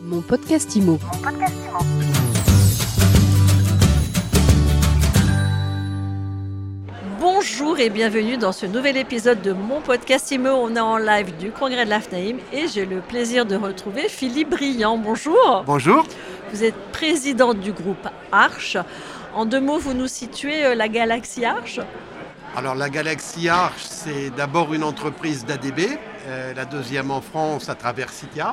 Mon podcast IMO. Bonjour et bienvenue dans ce nouvel épisode de mon podcast IMO. On est en live du congrès de l'AFNAIM et j'ai le plaisir de retrouver Philippe Briand. Bonjour. Bonjour. Vous êtes président du groupe Arche. En deux mots, vous nous situez euh, la galaxie Arche Alors la Galaxie Arche, c'est d'abord une entreprise d'ADB, euh, la deuxième en France à travers Citia.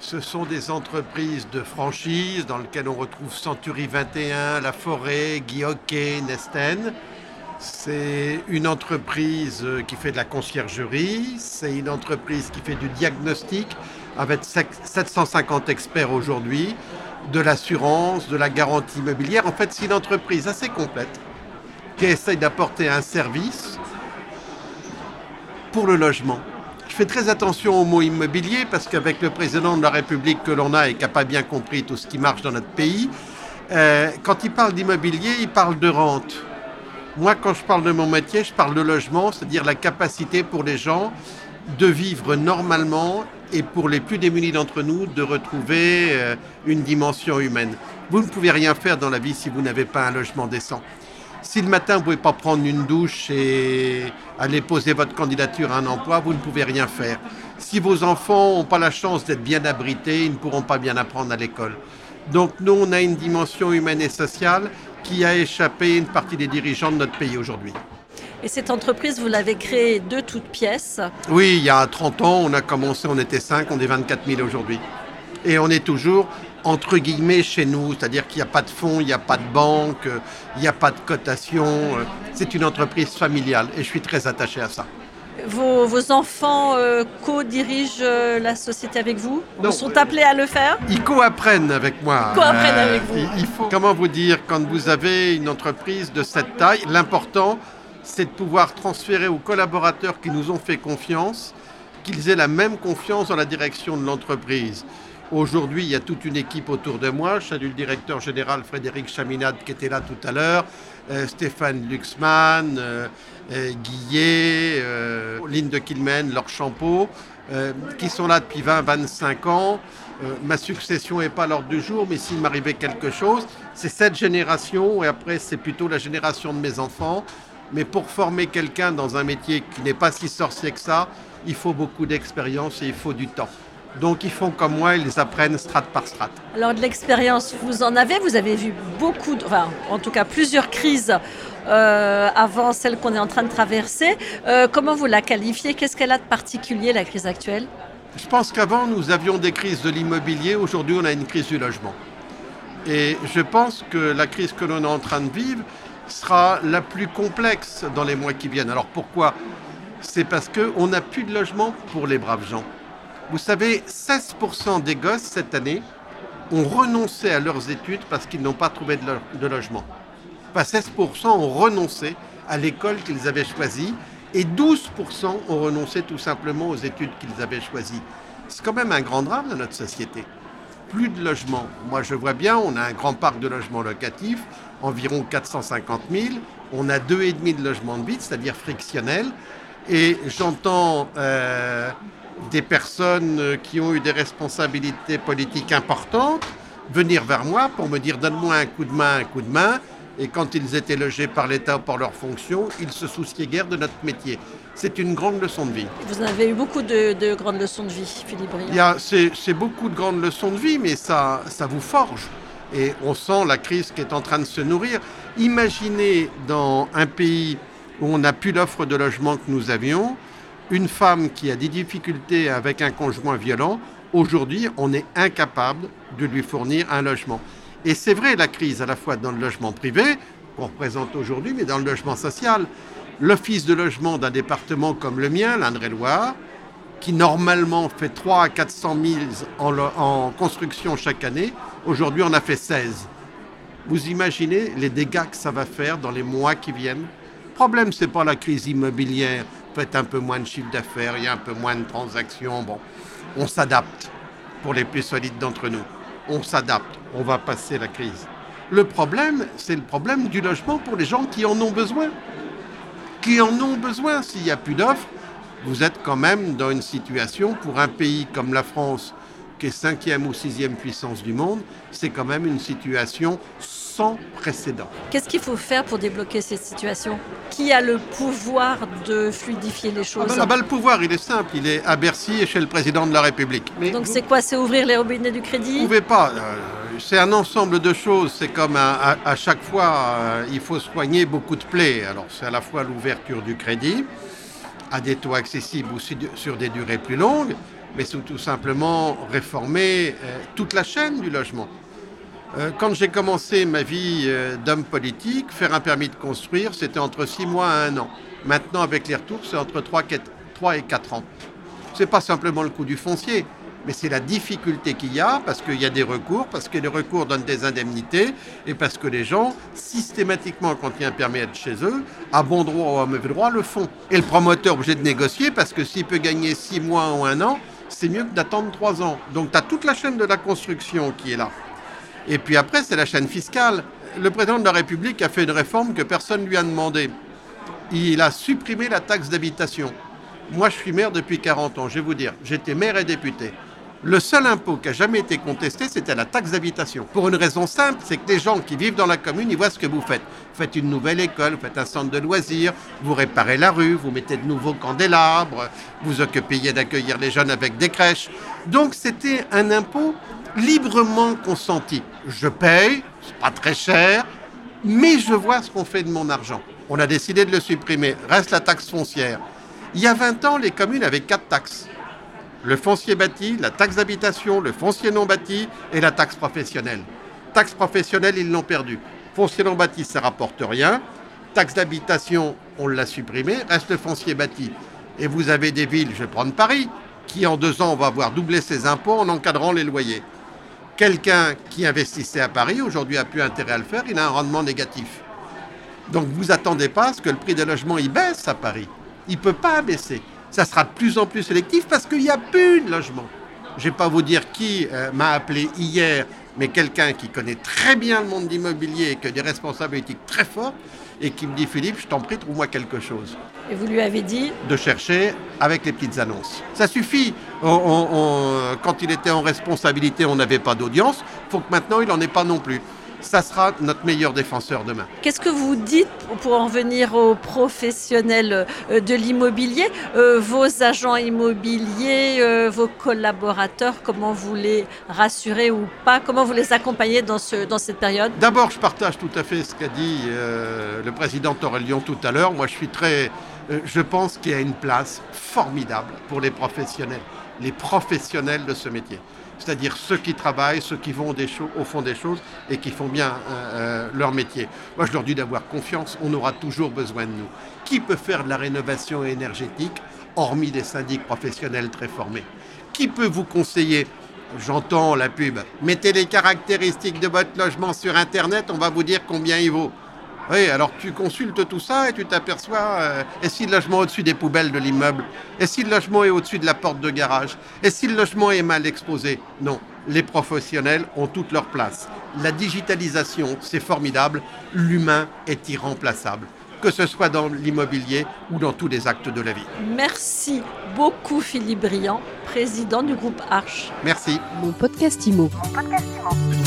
Ce sont des entreprises de franchise dans lesquelles on retrouve Century 21, La Forêt, Guy Hockey, Nesten. C'est une entreprise euh, qui fait de la conciergerie, c'est une entreprise qui fait du diagnostic avec 750 experts aujourd'hui, de l'assurance, de la garantie immobilière. En fait, c'est une entreprise assez complète qui essaye d'apporter un service pour le logement. Fais très attention au mot immobilier parce qu'avec le président de la République que l'on a et qui n'a pas bien compris tout ce qui marche dans notre pays, euh, quand il parle d'immobilier, il parle de rente. Moi, quand je parle de mon métier, je parle de logement, c'est-à-dire la capacité pour les gens de vivre normalement et pour les plus démunis d'entre nous de retrouver euh, une dimension humaine. Vous ne pouvez rien faire dans la vie si vous n'avez pas un logement décent. Si le matin vous ne pouvez pas prendre une douche et aller poser votre candidature à un emploi, vous ne pouvez rien faire. Si vos enfants n'ont pas la chance d'être bien abrités, ils ne pourront pas bien apprendre à l'école. Donc nous, on a une dimension humaine et sociale qui a échappé à une partie des dirigeants de notre pays aujourd'hui. Et cette entreprise, vous l'avez créée de toutes pièces? Oui, il y a 30 ans, on a commencé, on était 5, on est 24 000 aujourd'hui. Et on est toujours entre guillemets chez nous, c'est-à-dire qu'il n'y a pas de fonds, il n'y a pas de banque, euh, il n'y a pas de cotation. euh, C'est une entreprise familiale et je suis très attaché à ça. Vos, vos enfants euh, co-dirigent euh, la société avec vous Non. Ils sont appelés à le faire? Ils co-apprennent avec moi. Co-apprennent avec vous. Il, il faut, comment vous dire, quand vous avez une entreprise de cette taille, l'important, c'est de pouvoir transférer aux collaborateurs qui nous ont fait confiance, qu'ils aient la même confiance dans la direction de l'entreprise. Aujourd'hui, il y a toute une équipe autour de moi. Je salue le directeur général Frédéric Chaminade qui était là tout à l'heure, euh, Stéphane Luxman, euh, euh, Guillet, Lynn de Kilmen, Laure Champeau, qui sont là depuis 20-25 ans. Ma succession n'est pas l'ordre du jour, mais s'il m'arrivait quelque chose, c'est cette génération et après c'est plutôt la génération de mes enfants. Mais pour former quelqu'un dans un métier qui n'est pas si sorcier que ça, il faut beaucoup d'expérience et il faut du temps. Donc ils font comme moi, ils apprennent strate par strate. Alors de l'expérience, vous en avez, vous avez vu beaucoup, de- enfin en tout cas plusieurs crises euh, avant celle qu'on est en train de traverser. Euh, comment vous la qualifiez? Qu'est-ce qu'elle a de particulier la crise actuelle? Je pense qu'avant, nous avions des crises de l'immobilier. Aujourd'hui, on a une crise du logement. Et je pense que la crise que l'on est en train de vivre sera la plus complexe dans les mois qui viennent. Alors pourquoi? C'est parce qu'on n'a plus de logement pour les braves gens. Vous savez, 16% des gosses cette année ont renoncé à leurs études parce qu'ils n'ont pas trouvé de, lo- de logement. Enfin, 16% ont renoncé à l'école qu'ils avaient choisie et 12% ont renoncé tout simplement aux études qu'ils avaient choisies. C'est quand même un grand drame dans notre société. Plus de logements. Moi, je vois bien, on a un grand parc de logements locatifs, environ 450 000. On a 2,5 de logements de vide, c'est-à-dire frictionnels. Et j'entends euh, des personnes euh, qui ont eu des responsabilités politiques importantes venir vers moi pour me dire donne-moi un coup de main, un coup de main. Et quand ils étaient logés par l'État ou par leurs fonctions, ils se souciaient guère de notre métier. C'est une grande leçon de vie. Vous avez eu beaucoup de, de grandes leçons de vie, Philippe Briand. C'est beaucoup de grandes leçons de vie, mais ça, ça vous forge. Et on sent la crise qui est en train de se nourrir. Imaginez dans un pays où on n'a plus l'offre de logement que nous avions, une femme qui a des difficultés avec un conjoint violent, aujourd'hui on est incapable de lui fournir un logement. Et c'est vrai la crise à la fois dans le logement privé, qu'on représente aujourd'hui, mais dans le logement social. L'office de logement d'un département comme le mien, l'Indre-et-Loire, qui normalement fait 3 à 400 000 en, en construction chaque année, aujourd'hui on a fait 16. Vous imaginez les dégâts que ça va faire dans les mois qui viennent? Le problème, ce n'est pas la crise immobilière. Un peu moins de chiffre d'affaires, il y a un peu moins de transactions. Bon, on s'adapte pour les plus solides d'entre nous. On s'adapte, on va passer la crise. Le problème, c'est le problème du logement pour les gens qui en ont besoin. Qui en ont besoin? S'il n'y a plus d'offres, vous êtes quand même dans une situation pour un pays comme la France qui est cinquième ou sixième puissance du monde, c'est quand même une situation sans précédent. Qu'est-ce qu'il faut faire pour débloquer cette situation? Qui a le pouvoir de fluidifier les choses? Ah bah, Le pouvoir, il est simple, il est à Bercy et chez le président de la République. Donc c'est quoi? C'est ouvrir les robinets du crédit? Vous ne pouvez pas. Euh, c'est un ensemble de choses. C'est comme à, chaque fois, euh, il faut soigner beaucoup de plaies. Alors c'est à la fois l'ouverture du crédit à des taux accessibles ou sur des durées plus longues, mais c'est tout simplement réformer euh, toute la chaîne du logement. Euh, quand j'ai commencé ma vie d'homme politique, faire un permis de construire, c'était entre 6 mois et 1 an. Maintenant, avec les retours, c'est entre 3, 3 et 4 ans. Ce n'est pas simplement le coût du foncier, mais c'est la difficulté qu'il y a parce qu'il y a des recours, parce que les recours donnent des indemnités et parce que les gens, systématiquement, quand il y a un permis de chez eux, à bon droit ou à mauvais droit, le font. Et le promoteur est obligé de négocier parce que s'il peut gagner six mois ou un an, c'est mieux que d'attendre trois ans. Donc tu as toute la chaîne de la construction qui est là. Et puis après, c'est la chaîne fiscale. Le président de la République a fait une réforme que personne ne lui a demandé. Il a supprimé la taxe d'habitation. Moi, je suis maire depuis 40 ans, je vais vous dire. J'étais maire et député. Le seul impôt qui a jamais été contesté, c'était la taxe d'habitation. Pour une raison simple, c'est que les gens qui vivent dans la commune, ils voient ce que vous faites. Vous faites une nouvelle école, vous faites un centre de loisirs, vous réparez la rue, vous mettez de nouveaux candélabres, vous occupez d'accueillir les jeunes avec des crèches. Donc c'était un impôt librement consenti. Je paye, c'est pas très cher, mais je vois ce qu'on fait de mon argent. On a décidé de le supprimer. Reste la taxe foncière. Il y a 20 ans, les communes avaient quatre taxes le foncier bâti, la taxe d'habitation, le foncier non bâti et la taxe professionnelle. Taxe professionnelle, ils l'ont perdu. Foncier non bâti, ça rapporte rien. Taxe d'habitation, on l'a supprimé. Reste le foncier bâti. Et vous avez des villes, je vais prendre Paris, qui en deux ans, va avoir doublé ses impôts en encadrant les loyers. Quelqu'un qui investissait à Paris, aujourd'hui a plus intérêt à le faire, il a un rendement négatif. Donc vous attendez pas à ce que le prix des logements il baisse à Paris. Il ne peut pas baisser ça sera de plus en plus sélectif parce qu'il n'y a plus de logement. Je ne vais pas vous dire qui euh, m'a appelé hier, mais quelqu'un qui connaît très bien le monde d'immobilier et qui a des responsabilités très fortes et qui me dit Philippe, je t'en prie, trouve-moi quelque chose. Et vous lui avez dit De chercher avec les petites annonces. Ça suffit. quand il était en responsabilité, on n'avait pas d'audience. Il faut que maintenant, il n'en ait pas non plus ça sera notre meilleur défenseur demain. Qu'est-ce que vous dites pour en venir aux professionnels euh, de l'immobilier, euh, vos agents immobiliers, euh, vos collaborateurs, comment vous les rassurez ou pas, comment vous les accompagnez dans, ce, dans cette période? D'abord, je partage tout à fait ce qu'a dit le président Torellion tout à l'heure. Moi, je suis très... je pense qu'il y a une place formidable pour les professionnels, les professionnels de ce métier c'est-à-dire ceux qui travaillent, ceux qui vont au fond des choses et qui font bien euh, euh, leur métier. Moi, je leur dis d'avoir confiance, on aura toujours besoin de nous. Qui peut faire de la rénovation énergétique, hormis des syndics professionnels très formés? Qui peut vous conseiller? J'entends la pub. Mettez les caractéristiques de votre logement sur Internet, on va vous dire combien il vaut. Oui, alors tu consultes tout ça et tu t'aperçois, euh, et si le logement est au-dessus des poubelles de l'immeuble? Et si le logement est au-dessus de la porte de garage? Et si le logement est mal exposé? Non, les professionnels ont toute leur place. La digitalisation, c'est formidable, l'humain est irremplaçable que ce soit dans l'immobilier ou dans tous les actes de la vie. Merci beaucoup Philippe Briand, président du groupe Arche. Merci. Mon podcast Imo. Mon podcast Imo.